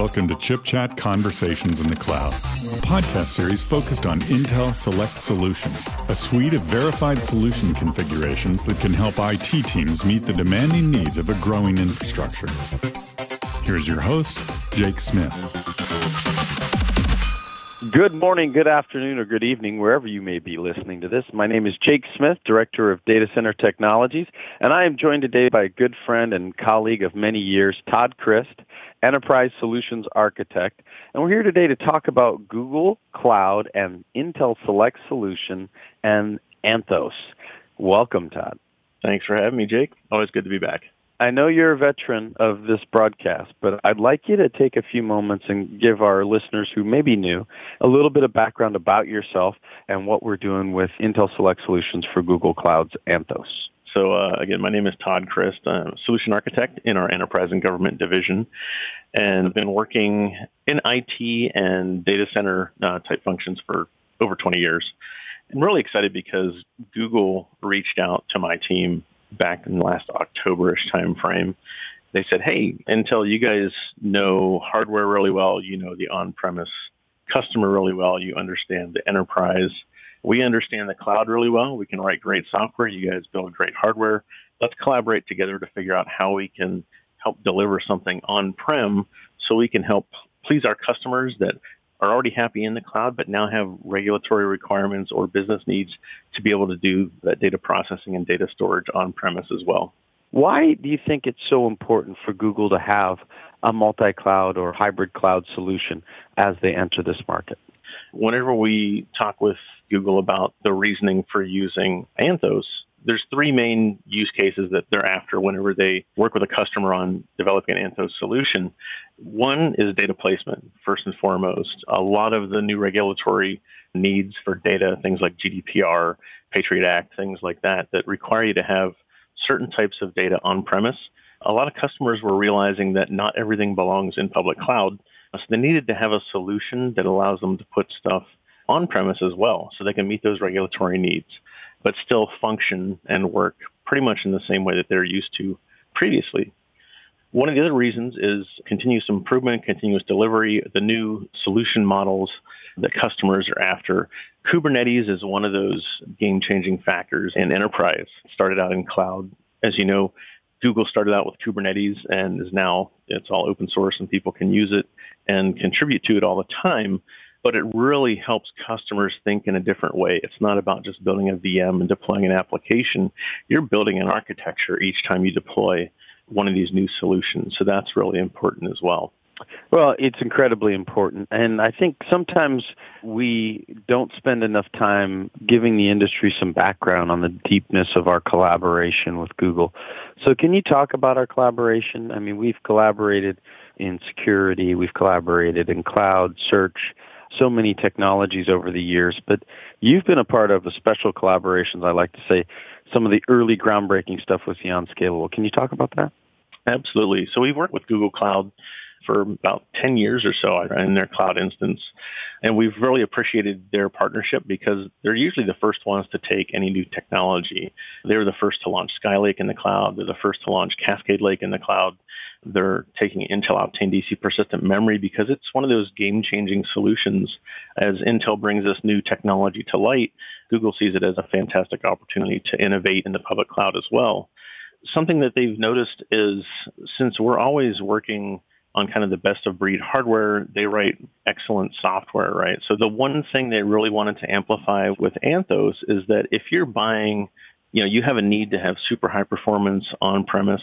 Welcome to Chip Chat Conversations in the Cloud, a podcast series focused on Intel Select Solutions, a suite of verified solution configurations that can help IT teams meet the demanding needs of a growing infrastructure. Here's your host, Jake Smith. Good morning, good afternoon, or good evening, wherever you may be listening to this. My name is Jake Smith, Director of Data Center Technologies, and I am joined today by a good friend and colleague of many years, Todd Christ, Enterprise Solutions Architect. And we're here today to talk about Google Cloud and Intel Select Solution and Anthos. Welcome, Todd. Thanks for having me, Jake. Always good to be back. I know you're a veteran of this broadcast, but I'd like you to take a few moments and give our listeners who may be new a little bit of background about yourself and what we're doing with Intel Select Solutions for Google Cloud's Anthos. So uh, again, my name is Todd Christ. I'm a solution architect in our enterprise and government division, and I've been working in IT and data center uh, type functions for over 20 years. I'm really excited because Google reached out to my team back in last Octoberish time frame. They said, hey, Intel, you guys know hardware really well. You know the on-premise customer really well. You understand the enterprise. We understand the cloud really well. We can write great software. You guys build great hardware. Let's collaborate together to figure out how we can help deliver something on-prem so we can help please our customers that are already happy in the cloud, but now have regulatory requirements or business needs to be able to do that data processing and data storage on premise as well. Why do you think it's so important for Google to have a multi-cloud or hybrid cloud solution as they enter this market? Whenever we talk with Google about the reasoning for using Anthos, there's three main use cases that they're after whenever they work with a customer on developing an Anthos solution. One is data placement, first and foremost. A lot of the new regulatory needs for data, things like GDPR, Patriot Act, things like that, that require you to have certain types of data on premise. A lot of customers were realizing that not everything belongs in public cloud. So they needed to have a solution that allows them to put stuff on premise as well so they can meet those regulatory needs but still function and work pretty much in the same way that they're used to previously. One of the other reasons is continuous improvement, continuous delivery, the new solution models that customers are after. Kubernetes is one of those game-changing factors in enterprise. It started out in cloud. As you know, Google started out with Kubernetes and is now, it's all open source and people can use it and contribute to it all the time but it really helps customers think in a different way. It's not about just building a VM and deploying an application. You're building an architecture each time you deploy one of these new solutions. So that's really important as well. Well, it's incredibly important. And I think sometimes we don't spend enough time giving the industry some background on the deepness of our collaboration with Google. So can you talk about our collaboration? I mean, we've collaborated in security, we've collaborated in cloud, search, so many technologies over the years, but you've been a part of the special collaborations, I like to say, some of the early groundbreaking stuff with the Xeon Scalable. Can you talk about that? Absolutely. So we've worked with Google Cloud for about 10 years or so in their cloud instance. And we've really appreciated their partnership because they're usually the first ones to take any new technology. They were the first to launch Skylake in the cloud. They're the first to launch Cascade Lake in the cloud. They're taking Intel Optane DC persistent memory because it's one of those game-changing solutions. As Intel brings this new technology to light, Google sees it as a fantastic opportunity to innovate in the public cloud as well. Something that they've noticed is since we're always working on kind of the best of breed hardware, they write excellent software, right? So the one thing they really wanted to amplify with Anthos is that if you're buying, you know, you have a need to have super high performance on premise,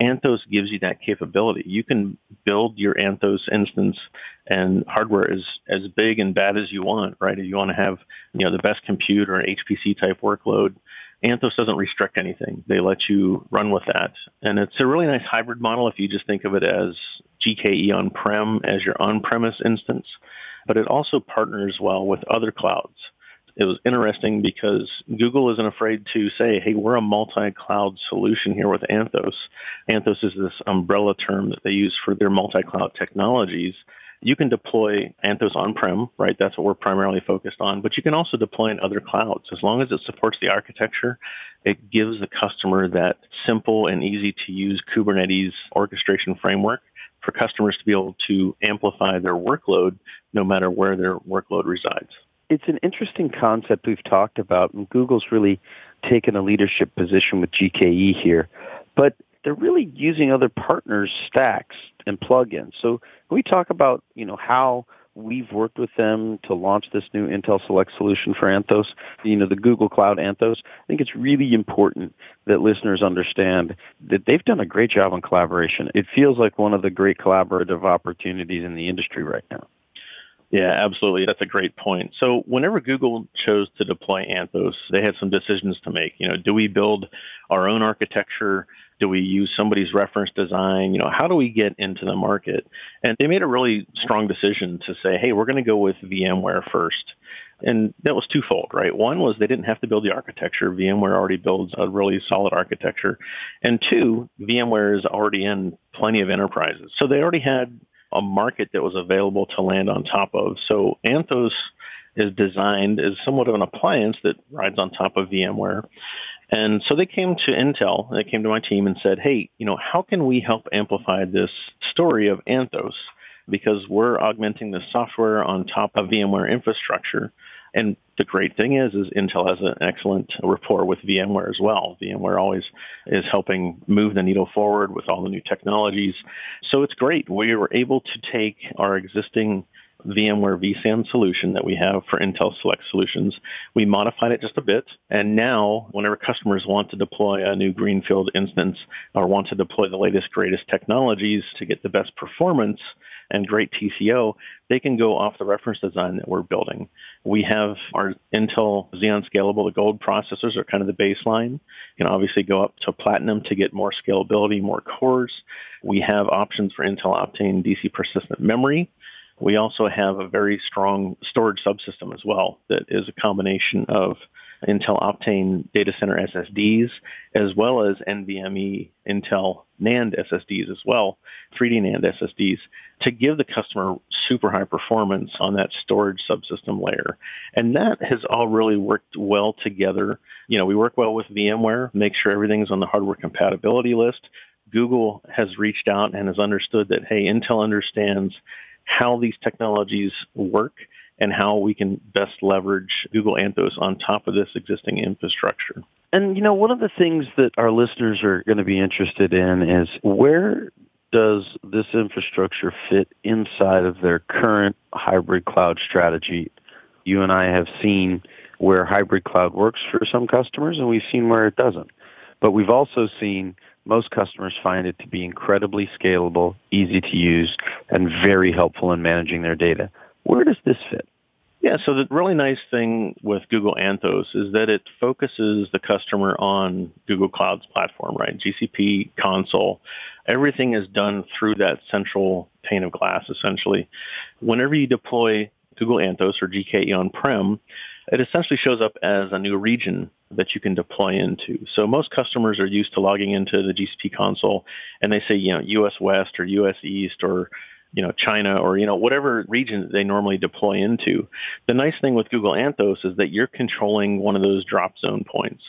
Anthos gives you that capability. You can build your Anthos instance and hardware is as big and bad as you want, right? If you want to have, you know, the best compute or HPC type workload, Anthos doesn't restrict anything. They let you run with that. And it's a really nice hybrid model if you just think of it as GKE on-prem as your on-premise instance. But it also partners well with other clouds. It was interesting because Google isn't afraid to say, hey, we're a multi-cloud solution here with Anthos. Anthos is this umbrella term that they use for their multi-cloud technologies you can deploy Anthos on-prem, right? That's what we're primarily focused on. But you can also deploy in other clouds. As long as it supports the architecture, it gives the customer that simple and easy to use Kubernetes orchestration framework for customers to be able to amplify their workload no matter where their workload resides. It's an interesting concept we've talked about, and Google's really taken a leadership position with GKE here. But they're really using other partners' stacks and plugins. So can we talk about, you know, how we've worked with them to launch this new Intel Select solution for Anthos, you know, the Google Cloud Anthos. I think it's really important that listeners understand that they've done a great job on collaboration. It feels like one of the great collaborative opportunities in the industry right now. Yeah, absolutely. That's a great point. So whenever Google chose to deploy Anthos, they had some decisions to make. You know, do we build our own architecture? Do we use somebody's reference design? You know, how do we get into the market? And they made a really strong decision to say, hey, we're going to go with VMware first. And that was twofold, right? One was they didn't have to build the architecture. VMware already builds a really solid architecture. And two, VMware is already in plenty of enterprises. So they already had a market that was available to land on top of. So Anthos is designed as somewhat of an appliance that rides on top of VMware. And so they came to Intel, they came to my team and said, hey, you know, how can we help amplify this story of Anthos? Because we're augmenting the software on top of VMware infrastructure. And the great thing is, is Intel has an excellent rapport with VMware as well. VMware always is helping move the needle forward with all the new technologies. So it's great. We were able to take our existing VMware vSAN solution that we have for Intel Select Solutions. We modified it just a bit, and now whenever customers want to deploy a new greenfield instance or want to deploy the latest, greatest technologies to get the best performance and great TCO, they can go off the reference design that we're building. We have our Intel Xeon Scalable, the gold processors are kind of the baseline. You can obviously go up to platinum to get more scalability, more cores. We have options for Intel Optane DC persistent memory. We also have a very strong storage subsystem as well that is a combination of Intel Optane data center SSDs as well as NVMe Intel NAND SSDs as well, 3D NAND SSDs, to give the customer super high performance on that storage subsystem layer. And that has all really worked well together. You know, we work well with VMware, make sure everything's on the hardware compatibility list. Google has reached out and has understood that, hey, Intel understands how these technologies work and how we can best leverage Google Anthos on top of this existing infrastructure. And you know, one of the things that our listeners are going to be interested in is where does this infrastructure fit inside of their current hybrid cloud strategy? You and I have seen where hybrid cloud works for some customers and we've seen where it doesn't. But we've also seen most customers find it to be incredibly scalable, easy to use, and very helpful in managing their data. Where does this fit? Yeah, so the really nice thing with Google Anthos is that it focuses the customer on Google Cloud's platform, right? GCP console. Everything is done through that central pane of glass, essentially. Whenever you deploy Google Anthos or GKE on-prem, it essentially shows up as a new region that you can deploy into. So most customers are used to logging into the GCP console and they say, you know, US West or US East or you know, China or, you know, whatever region they normally deploy into. The nice thing with Google Anthos is that you're controlling one of those drop zone points.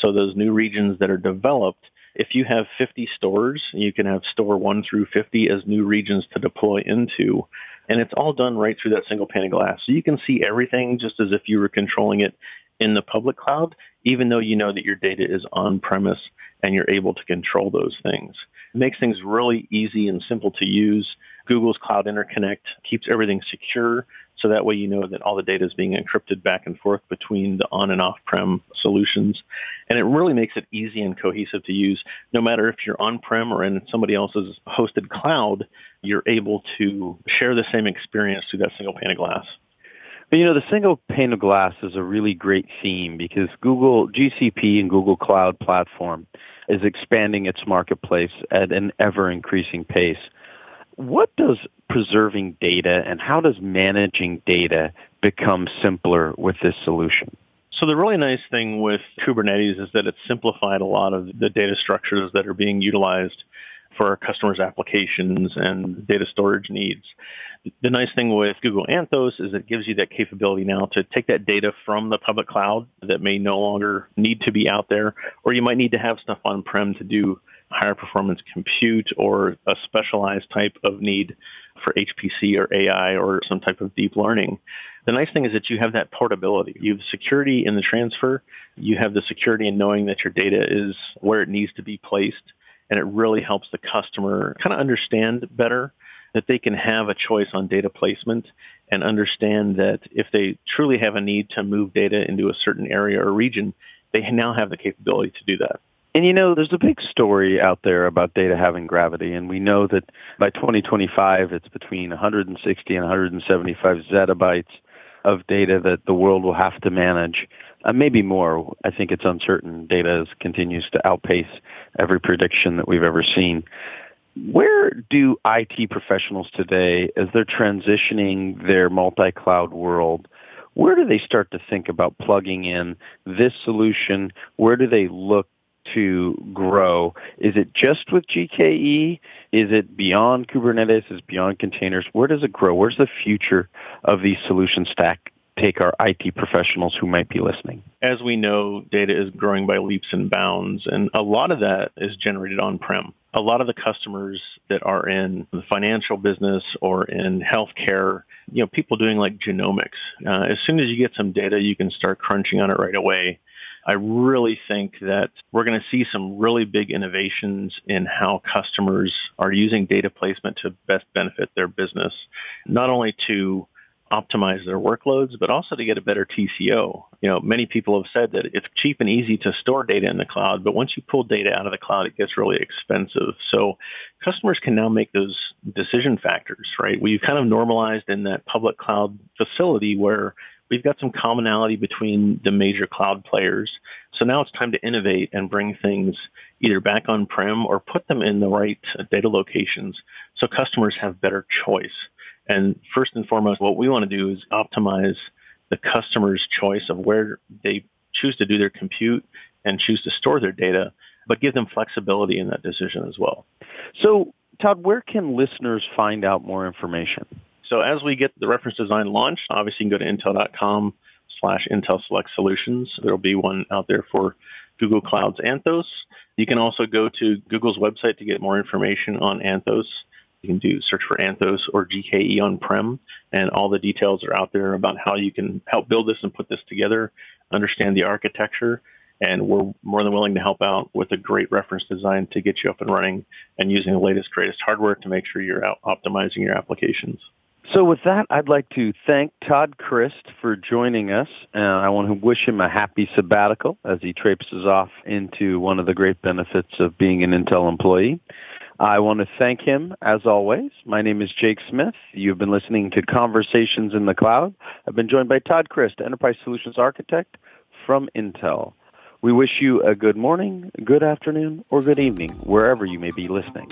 So those new regions that are developed, if you have 50 stores, you can have store 1 through 50 as new regions to deploy into. And it's all done right through that single pane of glass. So you can see everything just as if you were controlling it in the public cloud, even though you know that your data is on premise and you're able to control those things. It makes things really easy and simple to use. Google's Cloud Interconnect keeps everything secure, so that way you know that all the data is being encrypted back and forth between the on and off-prem solutions. And it really makes it easy and cohesive to use. No matter if you're on-prem or in somebody else's hosted cloud, you're able to share the same experience through that single pane of glass. But you know, the single pane of glass is a really great theme because Google GCP and Google Cloud Platform is expanding its marketplace at an ever increasing pace. What does preserving data and how does managing data become simpler with this solution? So the really nice thing with Kubernetes is that it's simplified a lot of the data structures that are being utilized for our customers' applications and data storage needs. The nice thing with Google Anthos is it gives you that capability now to take that data from the public cloud that may no longer need to be out there, or you might need to have stuff on-prem to do higher performance compute or a specialized type of need for HPC or AI or some type of deep learning. The nice thing is that you have that portability. You have security in the transfer. You have the security in knowing that your data is where it needs to be placed. And it really helps the customer kind of understand better that they can have a choice on data placement and understand that if they truly have a need to move data into a certain area or region, they now have the capability to do that. And you know, there's a big story out there about data having gravity, and we know that by 2025, it's between 160 and 175 zettabytes of data that the world will have to manage. Uh, maybe more. I think it's uncertain. Data continues to outpace every prediction that we've ever seen. Where do IT professionals today, as they're transitioning their multi-cloud world, where do they start to think about plugging in this solution? Where do they look to grow? Is it just with GKE? Is it beyond Kubernetes? Is it beyond containers? Where does it grow? Where's the future of these solution stack take our IT professionals who might be listening? As we know, data is growing by leaps and bounds, and a lot of that is generated on-prem. A lot of the customers that are in the financial business or in healthcare, you know, people doing like genomics, uh, as soon as you get some data, you can start crunching on it right away. I really think that we're going to see some really big innovations in how customers are using data placement to best benefit their business, not only to optimize their workloads, but also to get a better TCO. You know, many people have said that it's cheap and easy to store data in the cloud, but once you pull data out of the cloud, it gets really expensive. So customers can now make those decision factors, right? We've kind of normalized in that public cloud facility where we've got some commonality between the major cloud players. So now it's time to innovate and bring things either back on-prem or put them in the right data locations so customers have better choice. And first and foremost, what we want to do is optimize the customer's choice of where they choose to do their compute and choose to store their data, but give them flexibility in that decision as well. So, Todd, where can listeners find out more information? So as we get the reference design launched, obviously you can go to intel.com slash Intel Select Solutions. There will be one out there for Google Cloud's Anthos. You can also go to Google's website to get more information on Anthos. You can do search for Anthos or GKE on-prem, and all the details are out there about how you can help build this and put this together, understand the architecture, and we're more than willing to help out with a great reference design to get you up and running and using the latest, greatest hardware to make sure you're optimizing your applications. So with that, I'd like to thank Todd Christ for joining us. And I want to wish him a happy sabbatical as he traipses off into one of the great benefits of being an Intel employee. I want to thank him, as always. My name is Jake Smith. You've been listening to Conversations in the Cloud. I've been joined by Todd Christ, Enterprise Solutions Architect from Intel. We wish you a good morning, good afternoon, or good evening, wherever you may be listening.